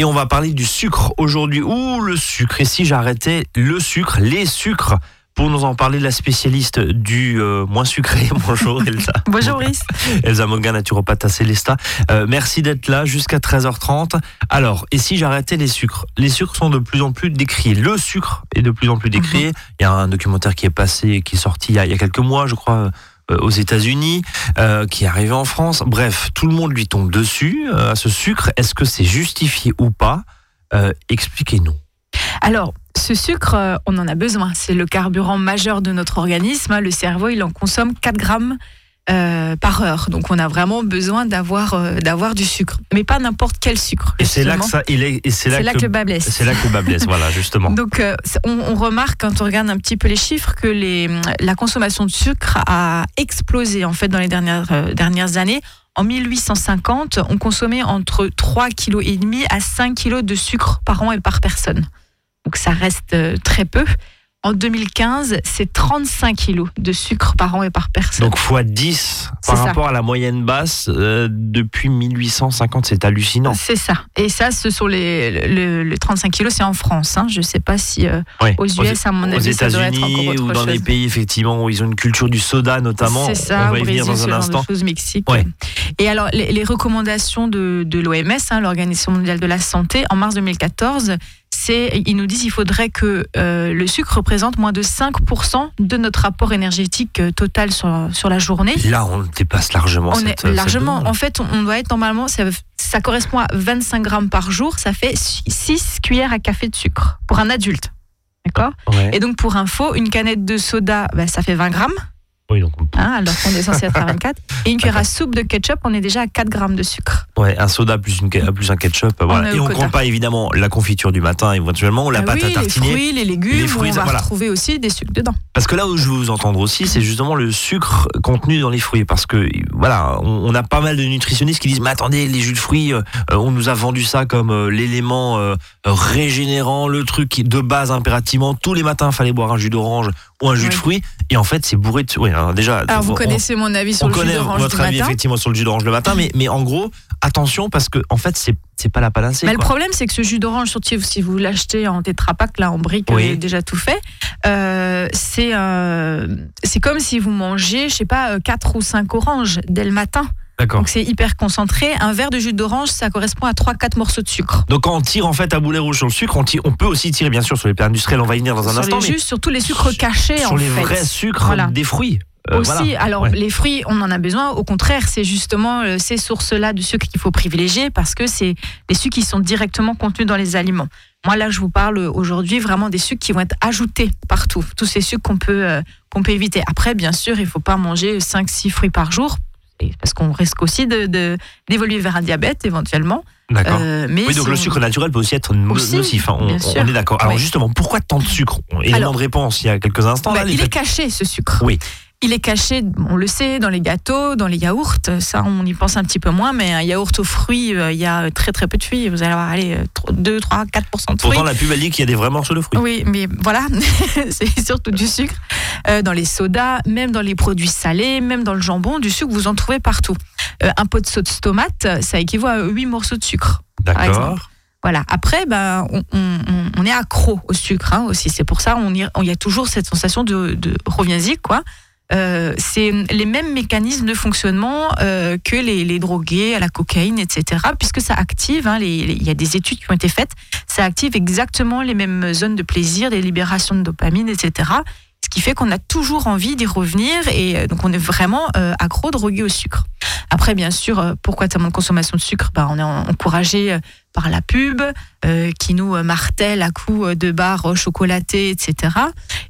Et on va parler du sucre aujourd'hui. Ouh, le sucre. Et si j'arrêtais le sucre, les sucres pour nous en parler, la spécialiste du euh, moins sucré. Bonjour Elsa. Bonjour Brice. Elsa Moga, naturopathe à Célesta. Euh, merci d'être là jusqu'à 13h30. Alors, et si j'arrêtais les sucres? Les sucres sont de plus en plus décriés. Le sucre est de plus en plus décrié. Mhm. Il y a un documentaire qui est passé, qui est sorti il y a, il y a quelques mois, je crois, aux États-Unis, euh, qui est arrivé en France. Bref, tout le monde lui tombe dessus euh, à ce sucre. Est-ce que c'est justifié ou pas Expliquez-nous. Alors, ce sucre, on en a besoin. C'est le carburant majeur de notre organisme. Le cerveau, il en consomme 4 grammes euh, par heure. Donc on a vraiment besoin d'avoir euh, d'avoir du sucre, mais pas n'importe quel sucre. Et c'est là que ça, il est, c'est là, que, le bas blesse. C'est là que le bas blesse, voilà justement. Donc euh, on, remarque quand on regarde un petit peu les chiffres que les, la consommation de sucre a explosé en fait dans les dernières dernières années. En 1850, on consommait entre 3,5 kg à 5 kg de sucre par an et par personne. Donc ça reste très peu. En 2015, c'est 35 kilos de sucre par an et par personne. Donc x 10 par rapport à la moyenne basse euh, depuis 1850, c'est hallucinant. C'est ça. Et ça, ce sont les, 35 kilos, c'est en France. Hein. Je ne sais pas si euh, aux US, à mon avis, ça doit être encore autre ou dans les pays effectivement où ils ont une culture du soda notamment. C'est ça. On va y venir dans un instant. Chose, Mexique. Et alors, les, recommandations de, de l'OMS, hein, l'Organisation mondiale de la santé, en mars 2014 c'est, ils nous disent qu'il faudrait que euh, le sucre représente moins de 5% de notre rapport énergétique euh, total sur, sur la journée. Là, on dépasse largement. On est largement. En fait, on doit être normalement, ça, ça correspond à 25 grammes par jour. Ça fait 6 cuillères à café de sucre pour un adulte. D'accord? Et donc, pour info, une canette de soda, bah, ça fait 20 grammes. Oui, donc... Hein, alors qu'on est censé être à 24. Et une cuillère à soupe de ketchup, on est déjà à 4 grammes de sucre. Ouais, un soda plus, une, plus un ketchup. Voilà. Et on ne compte pas évidemment la confiture du matin, éventuellement, ou la ah pâte à tartiner. Les fruits, les légumes, les fruits, on va retrouver aussi des sucres dedans. Parce que là où je veux vous entendre aussi, c'est justement le sucre contenu dans les fruits. Parce que voilà, on, a pas mal de nutritionnistes qui disent Mais attendez, les jus de fruits, euh, on nous a vendu ça comme euh, l'élément euh, régénérant, le truc de base impérativement. Tous les matins, il fallait boire un jus d'orange ou un jus de fruits. Et en fait, c'est bourré de. Oui, alors déjà. Alors vous connaissez mon avis sur le jus d'orange. On connaît votre avis effectivement sur le jus d'orange le matin, mais, mais en gros, attention parce que en fait, c'est c'est pas la panacée. Mais le problème, c'est que ce jus d'orange, surtout si vous l'achetez en tétrapac, là, en brique, oui. déjà tout fait, euh, c'est euh, c'est comme si vous mangez, je sais pas, 4 euh, ou 5 oranges dès le matin. Donc c'est hyper concentré. Un verre de jus d'orange, ça correspond à 3-4 morceaux de sucre. Donc quand on tire en fait à boulet rouge sur le sucre, on, on peut aussi tirer bien sûr sur les plats industriels, on va y venir dans un instant. Les sur tous les sucres cachés sur les vrais sucres des fruits. Euh, aussi, alors les fruits, on en a besoin. Au contraire, c'est justement euh, ces sources-là de sucre qu'il faut privilégier parce que c'est les sucres qui sont directement contenus dans les aliments. Moi, là, je vous parle aujourd'hui vraiment des sucres qui vont être ajoutés partout. Tous ces sucres qu'on peut, euh, qu'on peut éviter. Après, bien sûr, il ne faut pas manger 5-6 fruits par jour parce qu'on risque aussi de, d'évoluer vers un diabète éventuellement. D'accord. mais oui, donc le sucre naturel peut aussi être nocif. Hein. on, est d'accord. Alors justement, pourquoi tant de sucre? Élément de réponse il y a quelques instants. Bah, il est caché ce sucre. Oui. Il est caché, on le sait, dans les gâteaux, dans les yaourts. Ça, on y pense un petit peu moins, mais un yaourt aux fruits, euh, il y a très très peu de fruits. Vous allez avoir allez, 2, 3, 4% de fruits. Pourtant, la pub, elle dit qu'il y a des vrais morceaux de fruits. Oui, mais voilà, c'est surtout du sucre. Euh, dans les sodas, même dans les produits salés, même dans le jambon, du sucre, vous en trouvez partout. Euh, un pot de sauce tomate, ça équivaut à 8 morceaux de sucre. D'accord. Voilà. Après, ben, on, est accro au sucre hein, aussi. C'est pour ça on y, y, a toujours cette sensation de, de reviens-y, quoi. Euh, c'est les mêmes mécanismes de fonctionnement euh, que les, drogués à la cocaïne, etc. Puisque ça active, hein, il y a des études qui ont été faites, ça active exactement les mêmes zones de plaisir, des libérations de dopamine, etc. Ce qui fait qu'on a toujours envie d'y revenir et euh, donc on est vraiment accro drogué au sucre. Après, bien sûr, pourquoi tellement de consommation de sucre? Ben, On est encouragé par la pub, euh, qui nous martèle à coups de barres chocolatées, etc.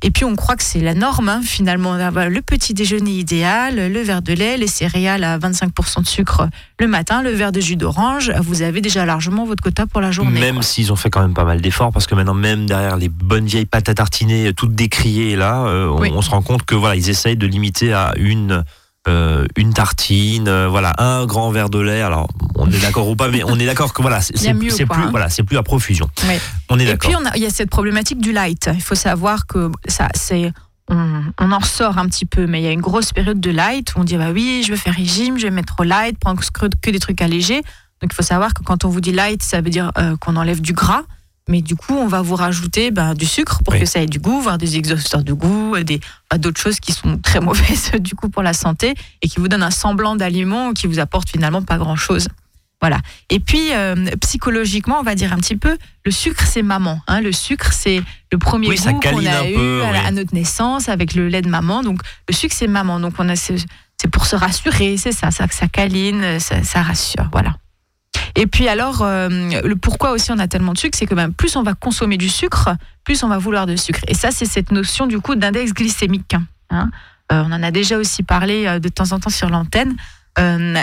Et puis on croit que c'est la norme, hein, finalement, d'avoir le petit déjeuner idéal, le verre de lait, les céréales à 25% de sucre le matin, le verre de jus d'orange. Vous avez déjà largement votre quota pour la journée. Même s'ils ont fait quand même pas mal d'efforts, parce que maintenant, même derrière les bonnes vieilles pâtes à tartiner, toutes décriées là, euh, on, on, se rend compte que voilà, ils essayent de limiter à une euh, une tartine, euh, voilà, un grand verre de lait. Alors, on est d'accord ou pas, mais on est d'accord que voilà, c'est plus, hein. voilà, c'est plus à profusion. On est d'accord. Et puis il y a cette problématique du light. Il faut savoir que ça, c'est on, en sort un petit peu, mais il y a une grosse période de light où on dit bah oui, je veux faire régime, je vais mettre au light, prendre que des trucs allégés. Donc il faut savoir que quand on vous dit light, ça veut dire euh, qu'on enlève du gras. Mais du coup, on va vous rajouter ben, du sucre pour Oui. que ça ait du goût, voire des exhausteurs de goût, des d'autres choses qui sont très mauvaises du coup pour la santé et qui vous donnent un semblant d'aliment qui vous apporte finalement pas grand chose. Voilà. Et puis euh, psychologiquement, on va dire un petit peu, le sucre c'est maman. Hein. Le sucre c'est le premier Oui, goût qu'on a eu peu, à, la- oui. à notre naissance avec le lait de maman. Donc le sucre c'est maman. Donc on a ce- c'est pour se rassurer, c'est ça, ça, ça câline, ça, ça rassure, voilà. Et puis alors, euh, le pourquoi aussi on a tellement de sucre, c'est que ben, plus on va consommer du sucre, plus on va vouloir de sucre. Et ça, c'est cette notion du coup d'index glycémique. hein. Euh, on en a déjà aussi parlé euh, de temps en temps sur l'antenne.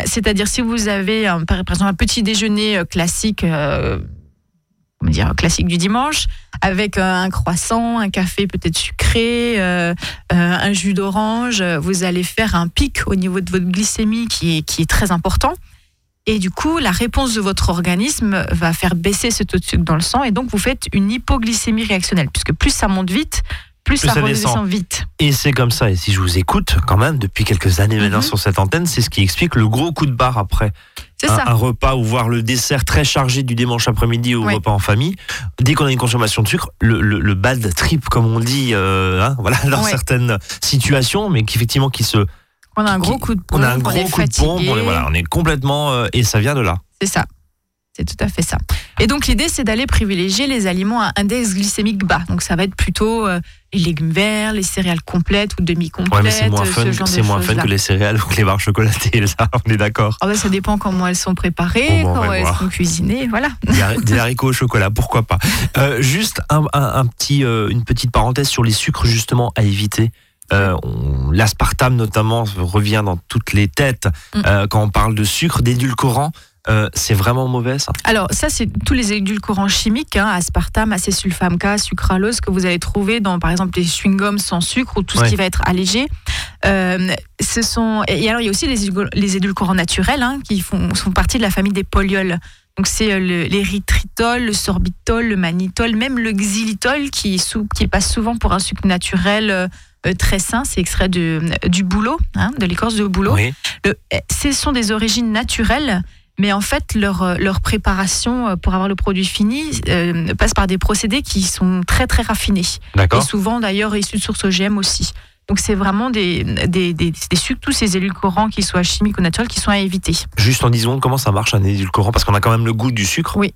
C'est-à-dire si vous avez par exemple un petit déjeuner classique, comment dire, classique du dimanche, avec un croissant, un café peut-être sucré, un jus d'orange, vous allez faire un pic au niveau de votre glycémie qui est très important. Et du coup, la réponse de votre organisme va faire baisser ce taux de sucre dans le sang et donc vous faites une hypoglycémie réactionnelle puisque plus ça monte vite, plus, Plus ça, ça redescend descend. vite. Et c'est comme ça. Et si je vous écoute, quand même, depuis quelques années maintenant Mhm. sur cette antenne, c'est ce qui explique le gros coup de barre après. C'est un, ça. un repas ou voir le dessert très chargé du dimanche après-midi ou Oui. repas en famille. Dès qu'on a une consommation de sucre, le, le, le bad trip, comme on dit, euh, hein, voilà, dans Ouais. certaines situations, mais qu'effectivement qui se, On a un gros coup de pompe, on a un gros coup de pompe, on est, voilà, on est complètement, euh, et ça vient de là. C'est ça. C'est tout à fait ça. Et donc l'idée, c'est d'aller privilégier les aliments à index glycémique bas. Donc ça va être plutôt euh, les légumes verts, les céréales complètes ou demi-complètes, Ouais, mais c'est moins euh, fun, ce moins fun que les céréales ou que les barres chocolatées, ça, on est d'accord. Ah bah, ça dépend comment elles sont préparées, Bon, va comment elles voir. sont cuisinées, voilà. Des har- des haricots au chocolat, pourquoi pas. Euh, juste un, un- un petit, euh, une petite parenthèse sur les sucres justement à éviter. Euh, L'aspartame notamment revient dans toutes les têtes Mm. euh, quand on parle de sucre, d'édulcorant. euh, c'est vraiment mauvais ça? Alors ça, c'est tous les édulcorants chimiques, hein, aspartame, acésulfame K, sucralose, que vous allez trouver dans, par exemple, les chewing-gums sans sucre ou tout Ouais. ce qui va être allégé. Euh, ce sont et alors il y a aussi les, édul- les édulcorants naturels hein, qui font, font partie de la famille des polyols. Donc c'est euh, le- l'érythritol, le sorbitol, le mannitol, même le xylitol qui, passe souvent pour un sucre naturel très sain. C'est extrait de, du bouleau, hein, de l'écorce de bouleau. Oui. Le- eh, ce sont des origines naturelles, mais en fait, leur, euh, leur préparation euh, pour avoir le produit fini euh, passe par des procédés qui sont très très raffinés. Et souvent d'ailleurs issus de sources OGM aussi. Donc c'est vraiment des, des, des, des sucres, tous ces édulcorants, qu'ils soient chimiques ou naturels, qui sont à éviter. Juste en 10 secondes, comment ça marche un édulcorant? Parce qu'on a quand même le goût du sucre. Oui.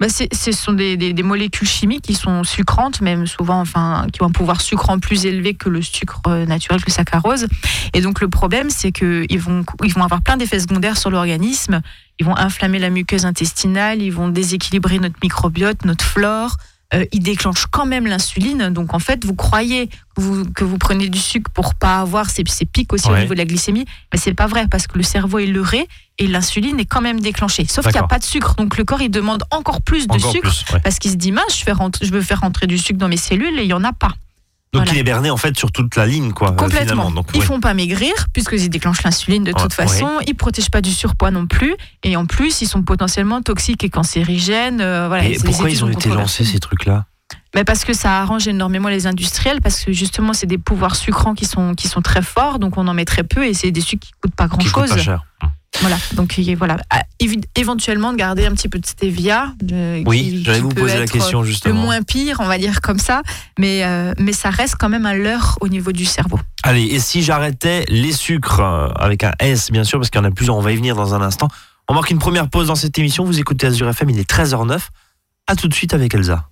Bah, ce sont des, des, des molécules chimiques qui sont sucrantes, même souvent, enfin, qui ont un pouvoir sucrant plus élevé que le sucre euh, naturel, que saccharose. Et donc le problème, c'est qu'ils vont, ils vont avoir plein d'effets secondaires sur l'organisme. Ils vont inflammer la muqueuse intestinale, ils vont déséquilibrer notre microbiote, notre flore. Euh, ils déclenchent quand même l'insuline. Donc en fait, vous croyez que vous, que vous prenez du sucre pour pas avoir ces, ces pics aussi au niveau de la glycémie, mais c'est pas vrai parce que le cerveau est leurré et l'insuline est quand même déclenchée. Sauf qu'il n'y a pas de sucre, donc le corps il demande encore plus de Encore sucre plus. ouais. parce qu'il se dit mince, je, fais rentrer- je veux faire rentrer du sucre dans mes cellules et il y en a pas. Donc Voilà. il est berné en fait sur toute la ligne, quoi. euh, Complètement. Donc, Ils ouais. font pas maigrir puisqu'ils déclenchent l'insuline de toute Ouais, façon. Ils protègent pas du surpoids non plus et en plus ils sont potentiellement toxiques et cancérigènes. euh, voilà, Et pourquoi ils ont été lancés ces trucs-là? Mais parce que ça arrange énormément les industriels, parce que justement, c'est des pouvoirs sucrants qui sont, qui sont très forts, donc on en met très peu et c'est des sucres qui coûtent pas grand Voilà, donc voilà. Ah, éventuellement de garder un petit peu de stevia. de- Oui, j'allais vous poser la question Le justement. moins pire, on va dire comme ça, mais, euh, mais ça reste quand même un leurre au niveau du cerveau. Allez, et si j'arrêtais les sucres euh, avec un S, bien sûr, parce qu'il y en a plusieurs, on va y venir dans un instant. On marque une première pause dans cette émission. Vous écoutez Azure FM, il est 13h09. À tout de suite avec Elsa.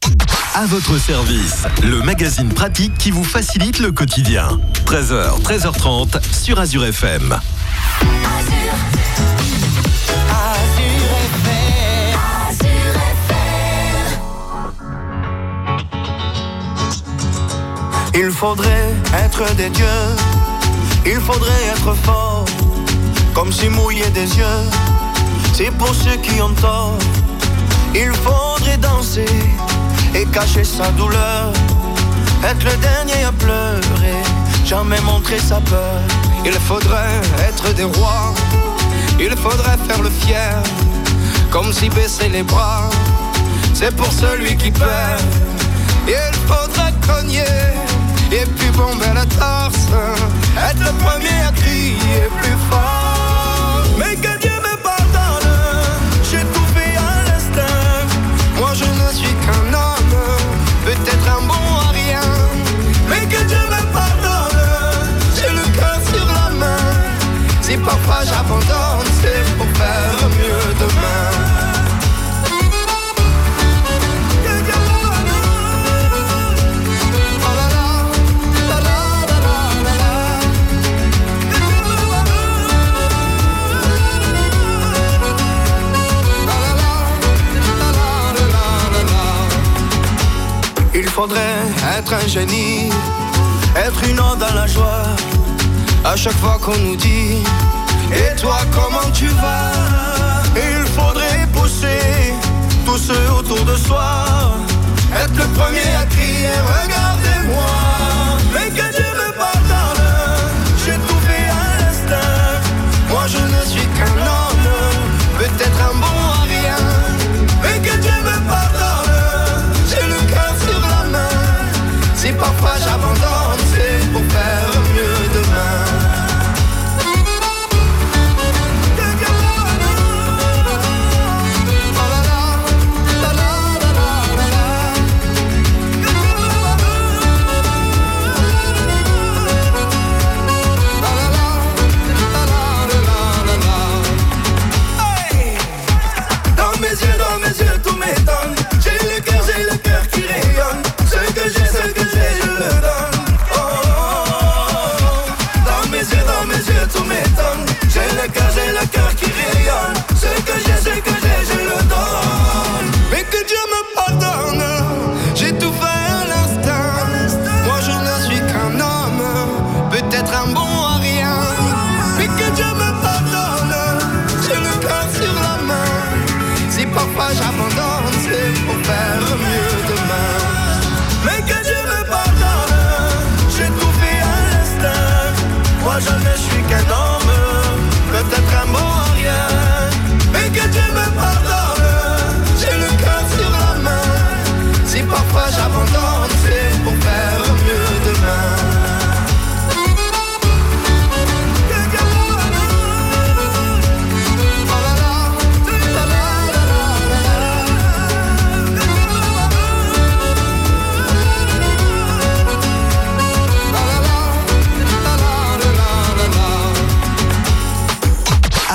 À votre service, le magazine pratique qui vous facilite le quotidien. 13h, 13h30 sur Azure FM. Il faudrait être des dieux, il faudrait être fort, comme si mouiller des yeux, c'est pour ceux qui ont tort. Il faudrait danser et cacher sa douleur, être le dernier à pleurer, jamais montrer sa peur. Il faudrait être des rois, il faudrait faire le fier, comme si baisser les bras, c'est pour celui qui perd. Il faudrait cogner et puis bomber la torse, être le premier à crier plus fort. Mais que Il faudrait être un génie, être une onde dans la joie. À chaque fois qu'on nous dit Et toi, comment tu vas? Il faudrait pousser tous ceux autour de soi. Être le premier à crier Regardez-moi. Mais que Dieu me pardonne, j'ai tout fait à l'instinct. Moi, je ne suis qu'un homme,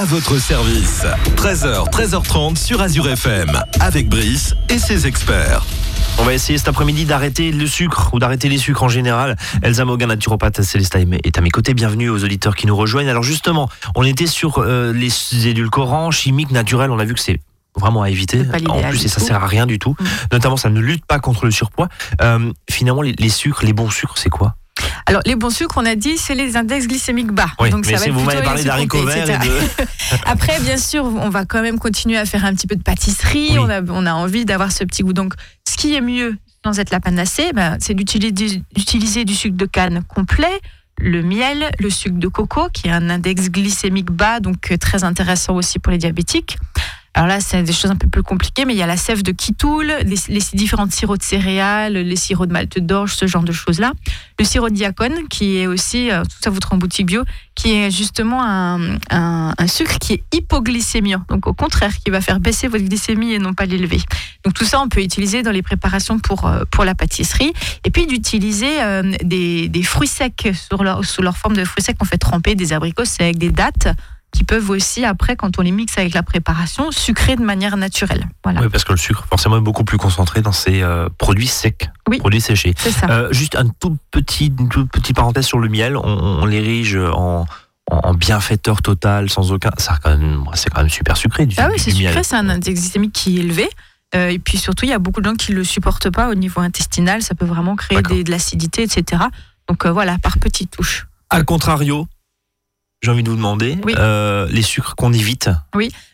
À votre service. 13h, 13h30 sur Azure FM. Avec Brice et ses experts. On va essayer cet après-midi d'arrêter le sucre ou d'arrêter les sucres en général. Elsa Mogan, naturopathe Célesta est à mes côtés. Bienvenue aux auditeurs qui nous rejoignent. Alors justement, on était sur euh, les édulcorants chimiques naturels. On a vu que c'est vraiment à éviter. En plus, et ça tout. sert à rien du tout. Mm. Notamment, ça ne lutte pas contre le surpoids. Euh, finalement, les, les sucres, les bons sucres, c'est quoi? Alors, les bons sucres, on a dit, c'est les index glycémiques bas. Oui, Donc, mais ça va si être vous m'avez parlé d'haricots verts de... Après, bien sûr, on va quand même continuer à faire un petit peu de pâtisserie. Oui. On, a, on a envie d'avoir ce petit goût. Donc, ce qui est mieux, sans être la panacée, ben, c'est d'utiliser du sucre de canne complet, le miel, le sucre de coco, qui a un index glycémique bas, donc euh, très intéressant aussi pour les diabétiques. Alors là, c'est des choses un peu plus compliquées, mais il y a la sève de kitoul, les, différents sirops de céréales, les sirops de malte d'orge, ce genre de choses-là. Le sirop de diacone, qui est aussi, euh, tout ça vous trouve boutique bio, qui est justement un, un- un sucre qui est hypoglycémiant. Donc au contraire, qui va faire baisser votre glycémie et non pas l'élever. Donc tout ça, on peut utiliser dans les préparations pour, euh, pour la pâtisserie. Et puis d'utiliser euh, des, des fruits secs leur, sous leur forme de fruits secs. On fait tremper des abricots secs, des dattes qui peuvent aussi, après, quand on les mixe avec la préparation, sucrer de manière naturelle. Voilà, Oui, parce que le sucre, forcément, est beaucoup plus concentré dans ces euh, produits secs, Oui. produits séchés. ça. Euh, juste un tout petit, une toute petite parenthèse sur le miel. On, on l'érige en, en, en bienfaiteur total, sans aucun. Ça, c'est quand même super sucré. Du, Ah oui, c'est sucré, c'est un index glycémique qui est élevé. Euh, et puis surtout, il y a beaucoup de gens qui ne le supportent pas au niveau intestinal. Ça peut vraiment créer des- de l'acidité, etc. Donc voilà, par petites touches. À contrario, j'ai envie de vous demander Oui. euh, les sucres qu'on évite.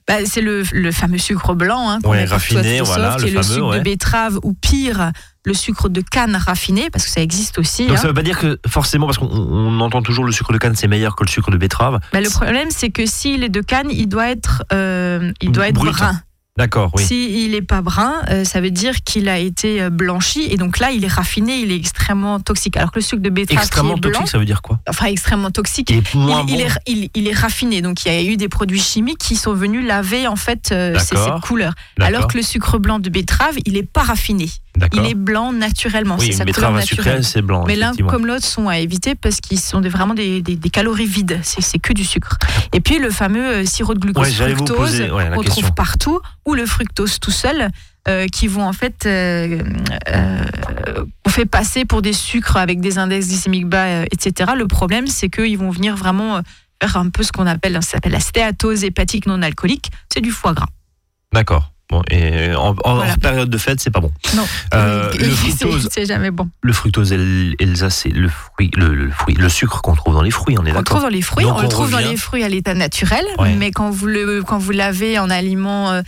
Bah, c'est le, le fameux sucre blanc hein, qu'on Ouais, raffiné, voilà, qui le est le fameux, sucre ouais. de betterave ou pire, le sucre de canne raffiné, parce que ça existe aussi. Donc hein. ça veut pas dire que forcément, parce qu'on on entend toujours le sucre de canne c'est meilleur que le sucre de betterave. Bah, le problème, c'est que s'il est de canne, il doit être, euh, il doit être Brut. brun. D'accord, oui. Si il n'est pas brun, euh, ça veut dire qu'il a été euh, blanchi et donc là il est raffiné, il est extrêmement toxique. Alors que le sucre de betterave qui Extrêmement est blanc, toxique, ça veut dire quoi? enfin extrêmement toxique, Il est il, est, il- il est raffiné. Donc il y a eu des produits chimiques qui sont venus laver en fait euh, ces- cette couleur. Alors que le sucre blanc de betterave, il est pas raffiné. Il est blanc naturellement. Oui, c'est sa couleur naturelle. c'est blanc. Mais l'un comme l'autre sont à éviter parce qu'ils sont des- vraiment des, des- des calories vides. C'est que du sucre. Et puis le fameux sirop de glucose Ouais, fructose ouais, qu'on trouve partout, ou le fructose tout seul, euh, qui vont en fait, euh, euh, on fait passer pour des sucres avec des index glycémiques bas, etc. Le problème, c'est qu'ils vont venir vraiment faire un peu ce qu'on appelle, ça s'appelle la stéatose hépatique non alcoolique. C'est du foie gras. D'accord. Bon, et en, en- Voilà. en période de fête, c'est pas bon. Non, Euh, le fructose, c'est- jamais bon. le fructose el- Elsa, c'est le fruit, le, le fruit, le sucre qu'on trouve dans les fruits, on est On trouve dans les fruits, Donc, on le trouve dans les fruits à l'état naturel, Ouais. mais quand vous le quand vous l'avez en aliment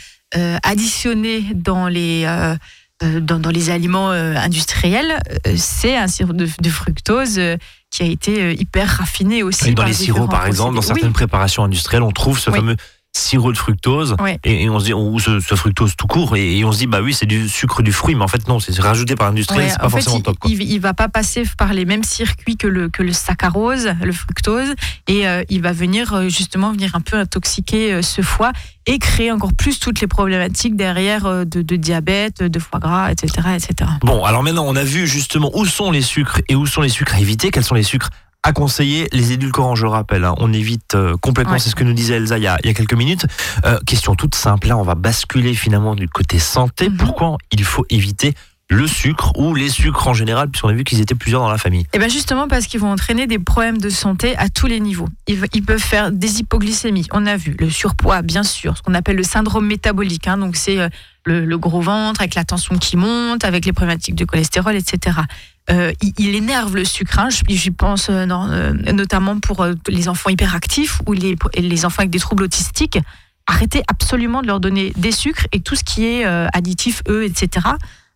additionné dans les euh, euh, dans, dans les aliments euh, industriels, euh, c'est un sirop de, de fructose euh, qui a été euh, hyper raffiné aussi. Et dans par les sirops, par exemple, dans certaines préparations industrielles, on trouve ce Oui. fameux sirop de fructose Ouais. et, et on se dit ou ce, ce fructose tout court et, et on se dit bah oui c'est du sucre du fruit mais en fait non c'est rajouté par l'industriel Ouais, c'est pas fait, forcément il, top quoi. il, il va pas passer par les mêmes circuits que le, que le saccharose, le fructose, et euh, il va venir euh, justement venir un peu intoxiquer euh, ce foie et créer encore plus toutes les problématiques derrière euh, de, de diabète, de foie gras, etc., etc. Bon, alors maintenant, on a vu justement où sont les sucres et où sont les sucres à éviter, quels sont les sucres à conseiller. Les édulcorants, je le rappelle, hein, on évite euh, complètement, Ouais. c'est ce que nous disait Elsa il y a, il y a quelques minutes. Euh, question toute simple, là, on va basculer finalement du côté santé. Mhm. Pourquoi il faut éviter le sucre ou les sucres en général, puisqu'on a vu qu'ils étaient plusieurs dans la famille? Et bien justement parce qu'ils vont entraîner des problèmes de santé à tous les niveaux. Ils peuvent faire des hypoglycémies. On a vu le surpoids, bien sûr, ce qu'on appelle le syndrome métabolique. hein. donc c'est euh, le, le gros ventre avec la tension qui monte, avec les problématiques de cholestérol, etc. Euh, il, énerve le sucre. hein. J'y pense euh, euh, notamment pour les enfants hyperactifs ou les, enfants avec des troubles autistiques. Arrêtez absolument de leur donner des sucres et tout ce qui est additif, eux, etc.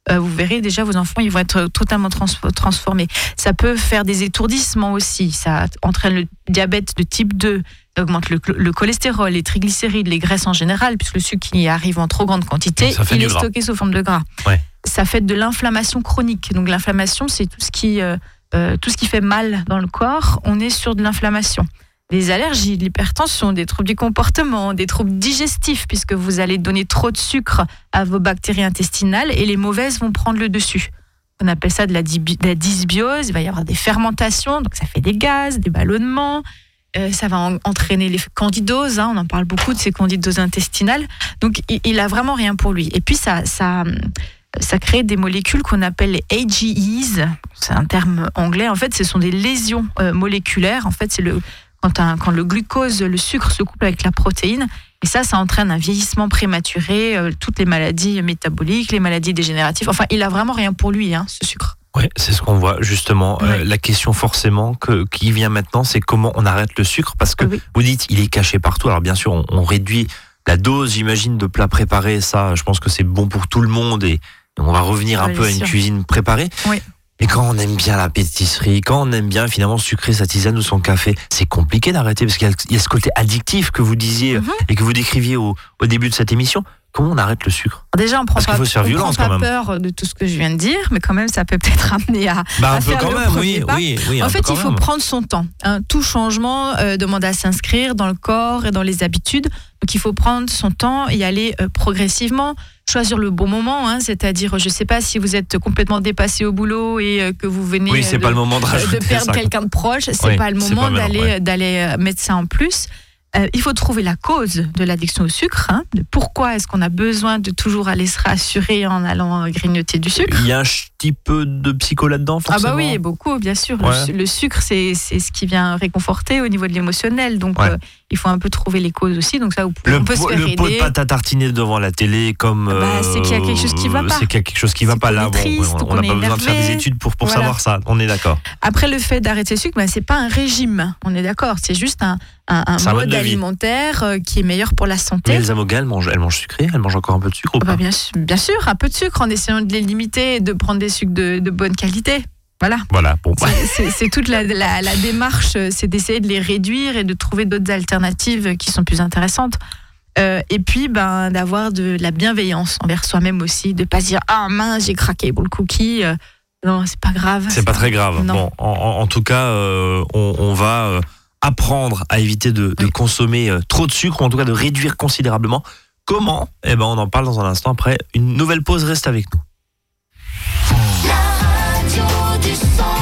Vous verrez déjà vos enfants, ils vont être totalement trans- transformés. Ça peut faire des étourdissements aussi. Ça entraîne le diabète de type 2, ça augmente le, le cholestérol, les triglycérides, les graisses en général, puisque le sucre qui arrive en trop grande quantité, il est gras. stocké sous forme de gras. Ouais. Ça fait de l'inflammation chronique. Donc l'inflammation, c'est tout ce qui euh, euh, tout ce qui fait mal dans le corps. On est sur de l'inflammation. Des allergies, de l'hypertension, des troubles du comportement, des troubles digestifs, puisque vous allez donner trop de sucre à vos bactéries intestinales et les mauvaises vont prendre le dessus. On appelle ça de la, dibi- de la dysbiose. Il va y avoir des fermentations, donc ça fait des gaz, des ballonnements. Euh, ça va en- entraîner les candidoses. hein, on en parle beaucoup de ces candidoses intestinales. Donc, il, il a vraiment rien pour lui. Et puis, ça, ça, crée des molécules qu'on appelle les AGEs. C'est un terme anglais. En fait, ce sont des lésions euh, moléculaires. En fait, c'est le quand le glucose, le sucre se couple avec la protéine. Et ça, ça entraîne un vieillissement prématuré, euh, toutes les maladies métaboliques, les maladies dégénératives. Enfin, il a vraiment rien pour lui, hein, ce sucre. Ouais, c'est ce qu'on voit justement. Euh, la question forcément que, qui vient maintenant, c'est comment on arrête le sucre parce que Oui. vous dites il est caché partout. Alors bien sûr, on, on réduit la dose, j'imagine, de plats préparés. Ça, je pense que c'est bon pour tout le monde et on va revenir un peu à une sûr. cuisine préparée. Oui. Mais quand on aime bien la pâtisserie, quand on aime bien finalement sucrer sa tisane ou son café, c'est compliqué d'arrêter parce qu'il y, a- il y a ce côté addictif que vous disiez Mhm. et que vous décriviez au, au début de cette émission. Comment on arrête le sucre Déjà, on prend Parce pas, faut se faire on violence, prend quand pas même. peur de tout ce que je viens de dire, mais quand même, ça peut peut-être amener à, Bah À un peu faire quand le même, premier oui, pas. oui, oui. un En fait, il faut même. prendre son temps. hein. Tout changement euh, demande à s'inscrire dans le corps et dans les habitudes. Donc, il faut prendre son temps et aller euh, progressivement. Choisir le bon moment, hein, c'est-à-dire, je ne sais pas si vous êtes complètement dépassé au boulot et euh, que vous venez Oui, c'est de, pas le moment de perdre quelqu'un de proche. C'est Oui, pas le c'est moment d'aller ouais. d'aller mettre ça en plus. Euh, il faut trouver la cause de l'addiction au sucre. hein, de pourquoi est-ce qu'on a besoin de toujours aller se rassurer en allant euh, grignoter du sucre? Il y a un petit peu de psycho là-dedans, ah forcément. bah oui, beaucoup, bien sûr. Le Ouais. su- Le, sucre, c'est c'est ce qui vient réconforter au niveau de l'émotionnel. Donc, Ouais. euh, il faut un peu trouver les causes aussi. Donc ça, Le, on peut se pot- faire le pot de pâte à tartiner devant la télé, comme. Bah, euh, c'est qu'il y a quelque chose qui va pas. C'est qu'il y a quelque chose qui va pas là. Bon, on n'a pas besoin de faire des études pour, pour Voilà. savoir ça. On est d'accord. Après, le fait d'arrêter le sucre, bah, c'est pas un régime. On est d'accord. C'est juste un, mode vie. alimentaire euh, qui est meilleur pour la Mais santé. Elsa Moga, elle mange, elle mange sucré, elle mange encore un peu de sucre ou Ah pas? bah, bien, sûr, bien sûr, un peu de sucre en essayant de les limiter et de prendre des sucres de, de bonne qualité. Voilà. Voilà, bon, bah, C'est- toute la, la- la démarche, euh, c'est d'essayer de les réduire et de trouver d'autres alternatives qui sont plus intéressantes. Euh, et puis, ben, d'avoir de la bienveillance envers soi-même aussi, de pas se dire ah mince j'ai craqué pour le cookie. Euh, non, c'est pas grave. C'est pas très grave. Non. Bon, en, tout cas, euh, on, on va apprendre à éviter de, de Oui. consommer trop de sucre, ou en tout cas de réduire considérablement. Comment? Eh ben, on en parle dans un instant après une nouvelle pause. Reste avec nous. Du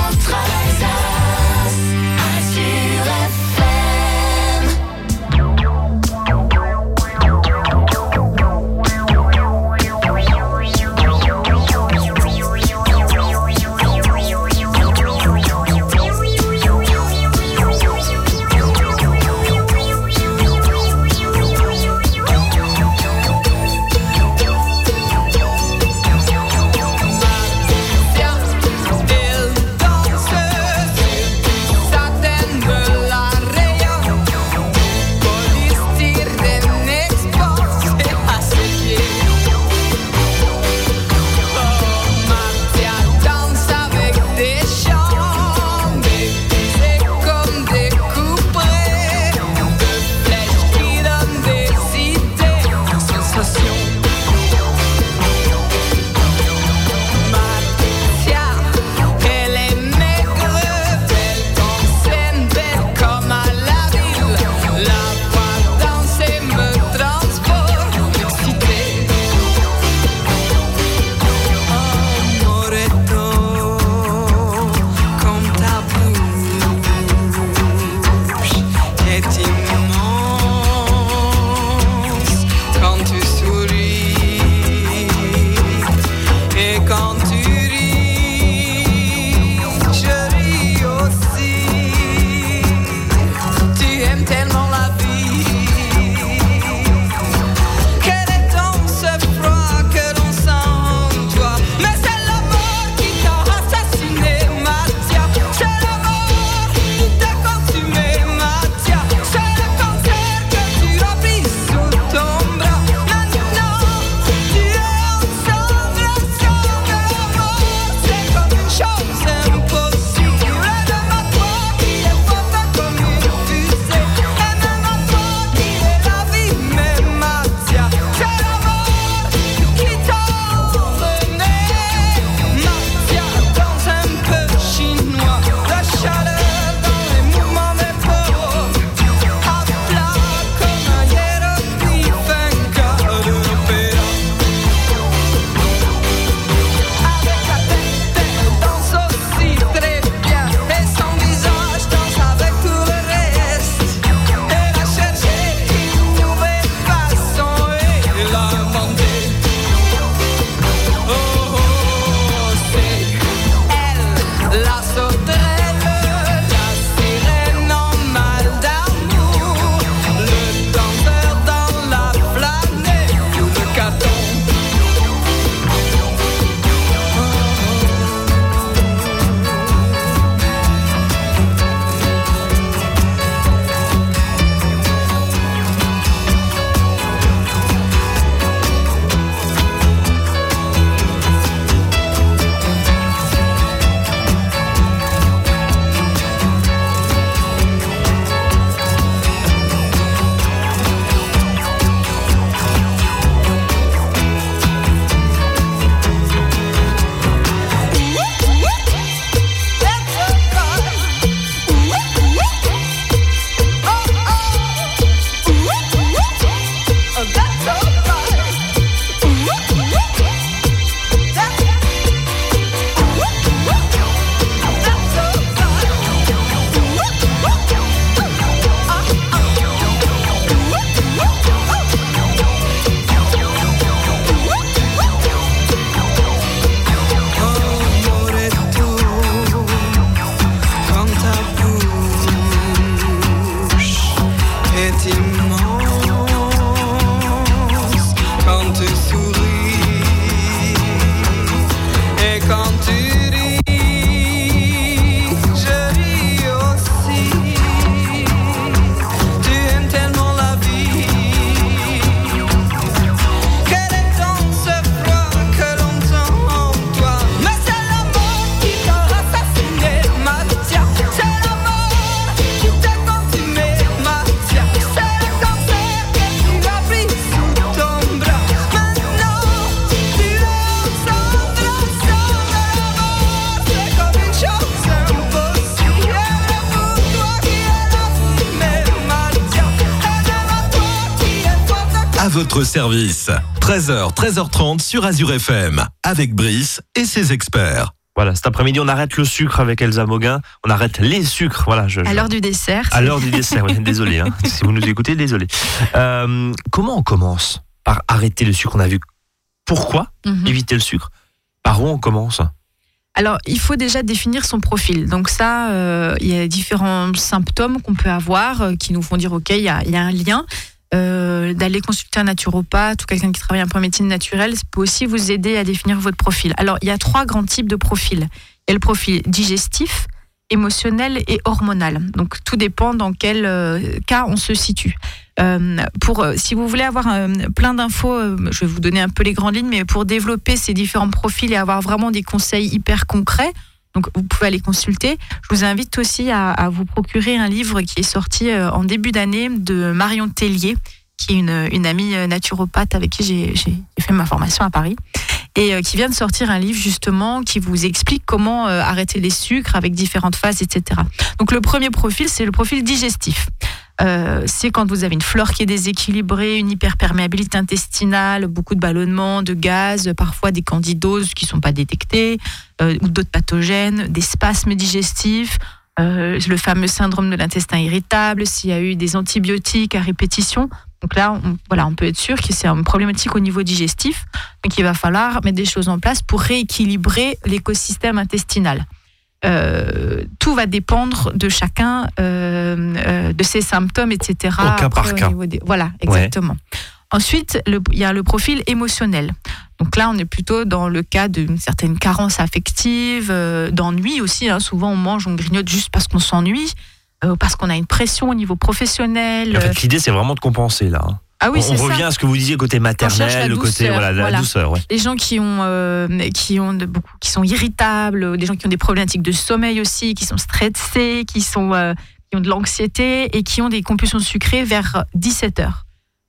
service. 13h, 13h30 sur Azure FM, avec Brice et ses experts. Voilà, cet après-midi, on arrête le sucre avec Elsa Moguin. On arrête les sucres. Voilà, je, À l'heure du dessert. à l'heure du dessert. oui, désolé, hein. si vous nous écoutez, désolé. Euh, comment on commence par arrêter le sucre? On a vu pourquoi Mhm. éviter le sucre? Par où on commence? Alors, il faut déjà définir son profil. Donc ça, euh, il y a différents symptômes qu'on peut avoir euh, qui nous font dire, OK, il y a, il y a un lien. Euh, D'aller consulter un naturopathe ou quelqu'un qui travaille un peu en médecine naturelle, ça peut aussi vous aider à définir votre profil. Alors, il y a trois grands types de profils. Il y a le profil digestif, émotionnel et hormonal. Donc, tout dépend dans quel euh, cas on se situe. Euh, pour, si vous voulez avoir plein d'infos, je vais vous donner un peu les grandes lignes, mais pour développer ces différents profils et avoir vraiment des conseils hyper concrets, donc vous pouvez aller consulter. Je vous invite aussi à, vous procurer un livre qui est sorti euh, en début d'année de Marion Tellier, qui est une, amie euh, naturopathe avec qui j'ai fait ma formation à Paris, et euh, qui vient de sortir un livre justement qui vous explique comment arrêter les sucres avec différentes phases, etc. Donc le premier profil, c'est le profil digestif. Euh, c'est quand vous avez une flore qui est déséquilibrée, une hyperperméabilité intestinale, beaucoup de ballonnements, de gaz, parfois des candidoses qui ne sont pas détectées, euh, ou d'autres pathogènes, des spasmes digestifs, euh, le fameux syndrome de l'intestin irritable, s'il y a eu des antibiotiques à répétition. Donc là, on, voilà, on peut être sûr que c'est une problématique au niveau digestif. Donc il va falloir mettre des choses en place pour rééquilibrer l'écosystème intestinal. Euh, tout va dépendre de chacun, euh, euh, de ses symptômes, etc. Au cas par cas. des- Voilà, exactement. Ensuite, il y a le profil émotionnel. Donc là, on est plutôt dans le cas d'une certaine carence affective, euh, d'ennui aussi. hein. Souvent, on mange, on grignote juste parce qu'on s'ennuie, euh, parce qu'on a une pression au niveau professionnel. En fait, l'idée, c'est vraiment de compenser là. hein. Ah oui, on ça. revient à ce que vous disiez côté maternel, le côté douceur, voilà, la douceur. Ouais. les gens qui ont euh, qui ont de, beaucoup qui sont irritables, des gens qui ont des problématiques de sommeil aussi, qui sont stressés, qui sont euh, qui ont de l'anxiété et qui ont des compulsions sucrées vers 17 heures.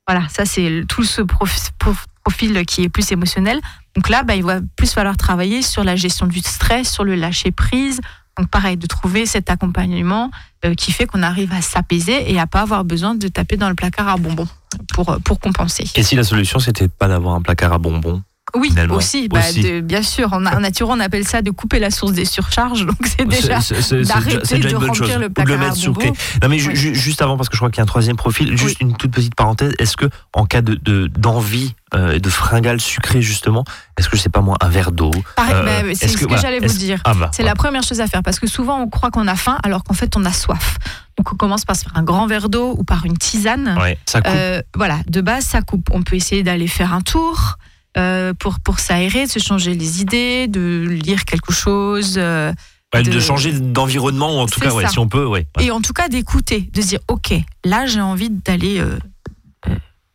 Voilà, ça c'est tout ce prof- prof- profil qui est plus émotionnel. Donc là, bah, il va plus falloir travailler sur la gestion du stress, sur le lâcher prise. Donc pareil, de trouver cet accompagnement euh, qui fait qu'on arrive à s'apaiser et à pas avoir besoin de taper dans le placard à bonbons pour, pour compenser. Et si la solution, c'était pas d'avoir un placard à bonbons? Oui, Finalement, aussi, bah, aussi. de- bien sûr. En, en nature, on appelle ça de couper la source des surcharges. Donc c'est déjà d'arrêter de une bonne remplir chose. le Ou de placard le mettre clé. Non mais ju- Oui. ju- juste avant parce que je crois qu'il y a un troisième profil, juste une toute petite parenthèse. Est-ce que en cas de de- d'envie euh, et de fringales sucrées justement, est-ce que je sais pas moi un verre d'eau Pareil, euh, bah, c'est ce que, voilà, j'allais vous dire. Ah bah, C'est la première chose à faire parce que souvent on croit qu'on a faim alors qu'en fait on a soif. Donc on commence par se faire un grand verre d'eau ou par une tisane. ouais, ça coupe. Euh, voilà, de base ça coupe. On peut essayer d'aller faire un tour euh, pour pour s'aérer, de se changer les idées, de lire quelque chose. euh, Ouais, de... de- changer d'environnement en tout cas ouais, si on peut ouais. Et en tout cas d'écouter, de se dire ok, là j'ai envie d'aller euh,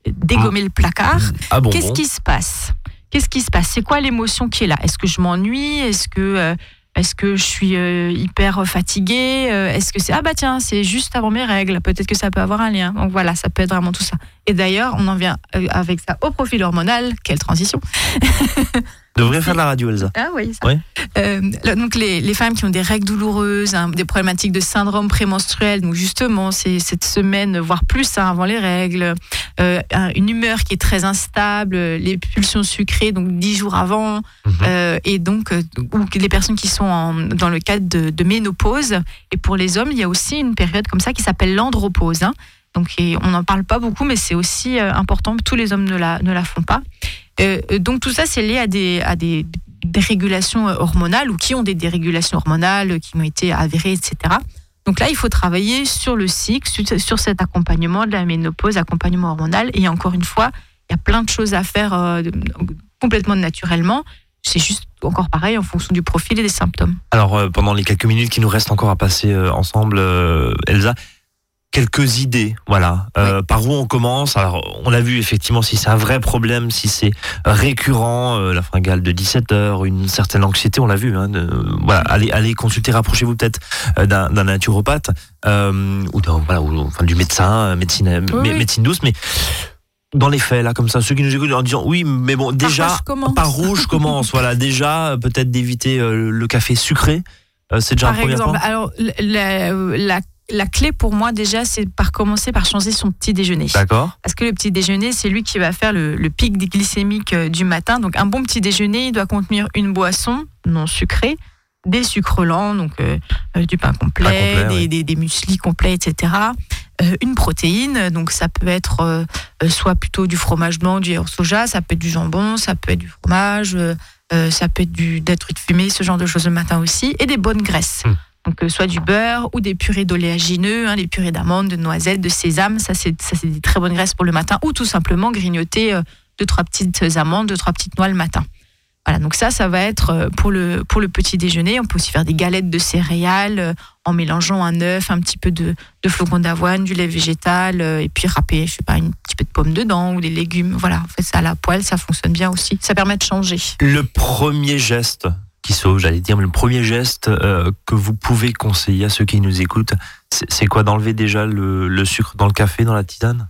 dégommer le placard. Ah bon, Qu'est-ce bon. qui se passe? Qu'est-ce qui se passe? C'est quoi l'émotion qui est là? Est-ce que je m'ennuie? Est-ce que est-ce que je suis euh, hyper fatiguée Euh, Est-ce que c'est ah bah tiens c'est juste avant mes règles Peut-être que ça peut avoir un lien. Donc voilà, ça peut être vraiment tout ça. Et d'ailleurs, on en vient euh, avec ça au profil hormonal. Quelle transition Devrait faire de la radio Elsa. Ah oui. Ça. Euh, donc les, les femmes qui ont des règles douloureuses, hein, des problématiques de syndrome prémenstruel, donc justement c'est cette semaine voire plus hein, avant les règles, euh, un- une humeur qui est très instable, les pulsions sucrées donc dix jours avant, Mhm. euh, et donc ou les personnes qui sont en- dans le cadre de, de ménopause. Et pour les hommes, il y a aussi une période comme ça qui s'appelle l'andropause. hein. Donc on n'en parle pas beaucoup, mais c'est aussi euh, important. Tous les hommes ne la, ne la font pas. Euh, euh, donc tout ça, c'est lié à des, à des dérégulations hormonales ou qui ont des dérégulations hormonales qui ont été avérées, etc. Donc là, il faut travailler sur le cycle, sur, cet accompagnement de la ménopause, accompagnement hormonal. Et encore une fois, il y a plein de choses à faire complètement naturellement. C'est juste encore pareil en fonction du profil et des symptômes. Alors pendant les quelques minutes qui nous restent encore à passer ensemble, Elsa, quelques idées, voilà. Euh, Par où on commence? Alors on l'a vu effectivement si c'est un vrai problème, si c'est récurrent, euh, la fringale de 17 heures, une certaine anxiété, on l'a vu. Hein, de- voilà, allez, allez consulter, rapprochez-vous peut-être euh, d'un d'un naturopathe ou, d'un- voilà, ou enfin du médecin, médecine, Oui, mé- oui. médecine douce, mais dans les faits là, comme ça, ceux qui nous écoutent en disant oui, mais bon, déjà. Par où je commence Voilà, déjà, peut-être d'éviter euh, le café sucré. Euh, c'est déjà un Par premier exemple, point. alors la, la- la clé pour moi déjà, c'est par commencer par changer son petit déjeuner. D'accord. Parce que le petit déjeuner, c'est lui qui va faire le, le pic glycémique euh, du matin. Donc un bon petit déjeuner, il doit contenir une boisson non sucrée, des sucres lents, donc euh, euh, du pain complet, Pain complet, des, des, des mueslis complets, etc. Euh, une protéine, donc ça peut être euh, soit plutôt du fromage blanc, du soja, ça peut être du jambon, ça peut être du fromage, ça peut être du, des trucs fumés, ce genre de choses le matin aussi, et des bonnes graisses. Mm. Donc, euh, soit du beurre ou des purées d'oléagineux, hein, les purées d'amandes, de noisettes, de sésame. Ça, c'est des très bonnes graisses pour le matin. Ou tout simplement grignoter euh, deux, trois petites amandes, deux, trois petites noix le matin. Voilà, donc ça, ça va être euh, pour le, pour le petit déjeuner. On peut aussi faire des galettes de céréales euh, en mélangeant un œuf, un petit peu de, de flocons d'avoine, du lait végétal, et puis râper, je sais pas, un petit peu de pommes dedans ou des légumes. Voilà, on fait ça à la poêle, ça fonctionne bien aussi. Ça permet de changer. Le premier geste qui sauve, j'allais dire, mais le premier geste euh, que vous pouvez conseiller à ceux qui nous écoutent, c'est quoi? D'enlever déjà le, le sucre dans le café, dans la tisane?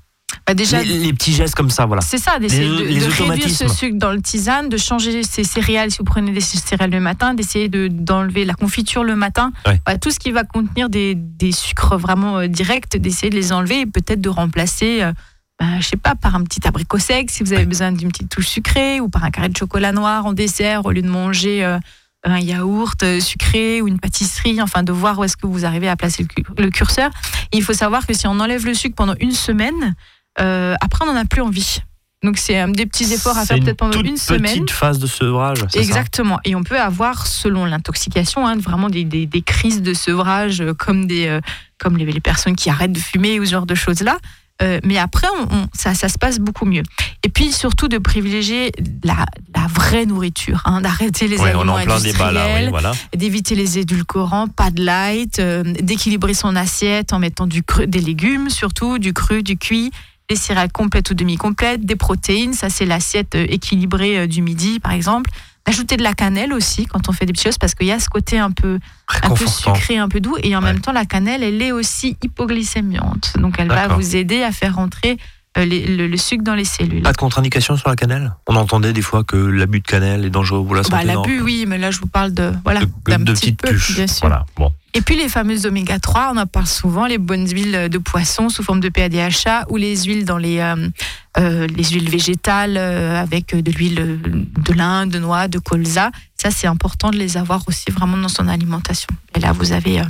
Bah, déjà, les, les petits gestes comme ça, voilà. C'est ça, d'essayer de, les de réduire ce sucre dans le tisane, de changer ses céréales si vous prenez des céréales le matin, d'essayer de- d'enlever la confiture le matin. Ouais. Voilà, tout ce qui va contenir des, des sucres vraiment euh, directs, d'essayer de les enlever et peut-être de remplacer, euh, ben, je sais pas, par un petit abricot sec si vous avez besoin d'une petite touche sucrée ou par un carré de chocolat noir en dessert au lieu de manger. euh, un yaourt euh, sucré ou une pâtisserie, enfin de voir où est-ce que vous arrivez à placer le, cu- le curseur. Et il faut savoir que si on enlève le sucre pendant une semaine, euh, après, on n'en a plus envie. Donc, c'est euh, des petits efforts à faire peut-être pendant une semaine. petite phase de sevrage, ça? Exactement. Et on peut avoir, selon l'intoxication, hein, vraiment des, des- des crises de sevrage, comme, des, euh, comme les, les personnes qui arrêtent de fumer ou ce genre de choses-là. Euh, mais après, on- on- ça, ça se passe beaucoup mieux. Et puis, surtout, de privilégier la, la vraie nourriture, hein, d'arrêter les on aliments est en plein débat là, oui, industriels, voilà. d'éviter les édulcorants, pas de light, euh, d'équilibrer son assiette en mettant du cru, des légumes surtout, du cru, du cuit, des céréales complètes ou demi-complètes, des protéines, ça c'est l'assiette euh, équilibrée du midi par exemple. D'ajouter de la cannelle aussi quand on fait des choses parce qu'il y a ce côté un peu, un peu Réconfortant. sucré, un peu doux et en Ouais. même temps la cannelle elle est aussi hypoglycémiante. Donc elle va vous aider à faire rentrer les- le, le sucre dans les cellules. Pas de contre-indication sur la cannelle? On entendait des fois que l'abus de cannelle est dangereux pour la santé. Bah, non l'abus, oui, mais là je vous parle de voilà de, d'un petit petites peu, puces. bien sûr. Voilà. Bon. Et puis les fameuses oméga 3, on en parle souvent, les bonnes huiles de poisson sous forme de PADHA ou les huiles dans les, euh, euh, les huiles végétales euh, avec de l'huile euh, de lin, de noix, de colza. Ça, c'est important de les avoir aussi vraiment dans son alimentation. Et là, vous avez euh,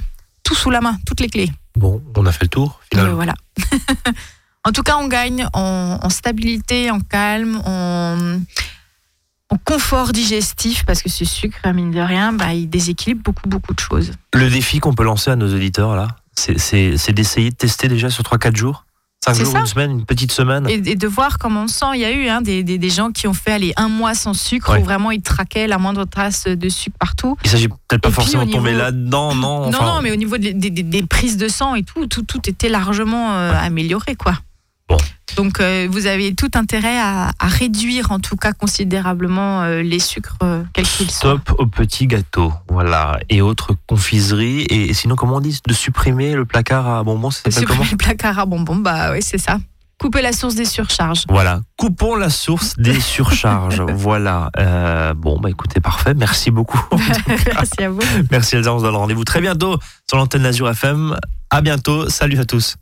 tout sous la main, toutes les clés. Bon, on a fait le tour, finalement. voilà. en tout cas, on gagne en, en stabilité, en calme, en, en confort digestif, parce que ce sucre, mine de rien, bah, il déséquilibre beaucoup, beaucoup de choses. Le défi qu'on peut lancer à nos auditeurs, là, c'est- d'essayer de tester déjà sur 3-4 jours? 5 C'est jours, ça. une semaine, une petite semaine? et, et de voir comment on se sent. Il y a eu hein, des, des, des gens qui ont fait aller un mois sans sucre, Ouais. où vraiment ils traquaient la moindre trace de sucre partout. Il s'agit peut-être pas puis, forcément de tomber là-dedans, non enfin, non, non, mais au niveau des, des- des- des prises de sang et tout, tout, tout était largement euh, amélioré, quoi. Donc, euh, vous avez tout intérêt à, à réduire, en tout cas considérablement, euh, les sucres, euh, quels qu'ils soient. Stop aux petits gâteaux, voilà, et autres confiseries. Et, et sinon, comment on dit De supprimer le placard à bonbons, ça s'appelle comment Supprimer le placard à bonbons, bah oui, c'est ça. Couper la source des surcharges. Voilà, coupons la source des surcharges. voilà. Euh, bon, bah écoutez, parfait. Merci beaucoup. Merci à vous. Merci Elsa, on se donne rendez-vous très bientôt sur l'antenne d'Azur FM. À bientôt. Salut à tous.